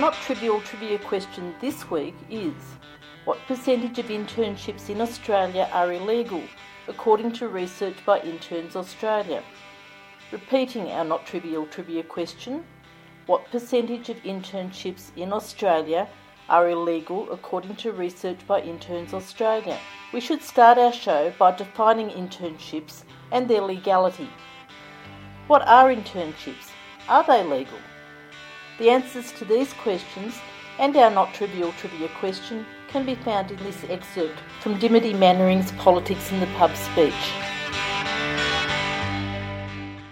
Not trivial trivia question this week is What percentage of internships in Australia are illegal, according to research by Interns Australia? Repeating our not trivial trivia question What percentage of internships in Australia are illegal, according to research by Interns Australia? We should start our show by defining internships and their legality. What are internships? Are they legal? The answers to these questions and our not trivial trivia question can be found in this excerpt from Dimity Mannering's Politics in the Pub speech.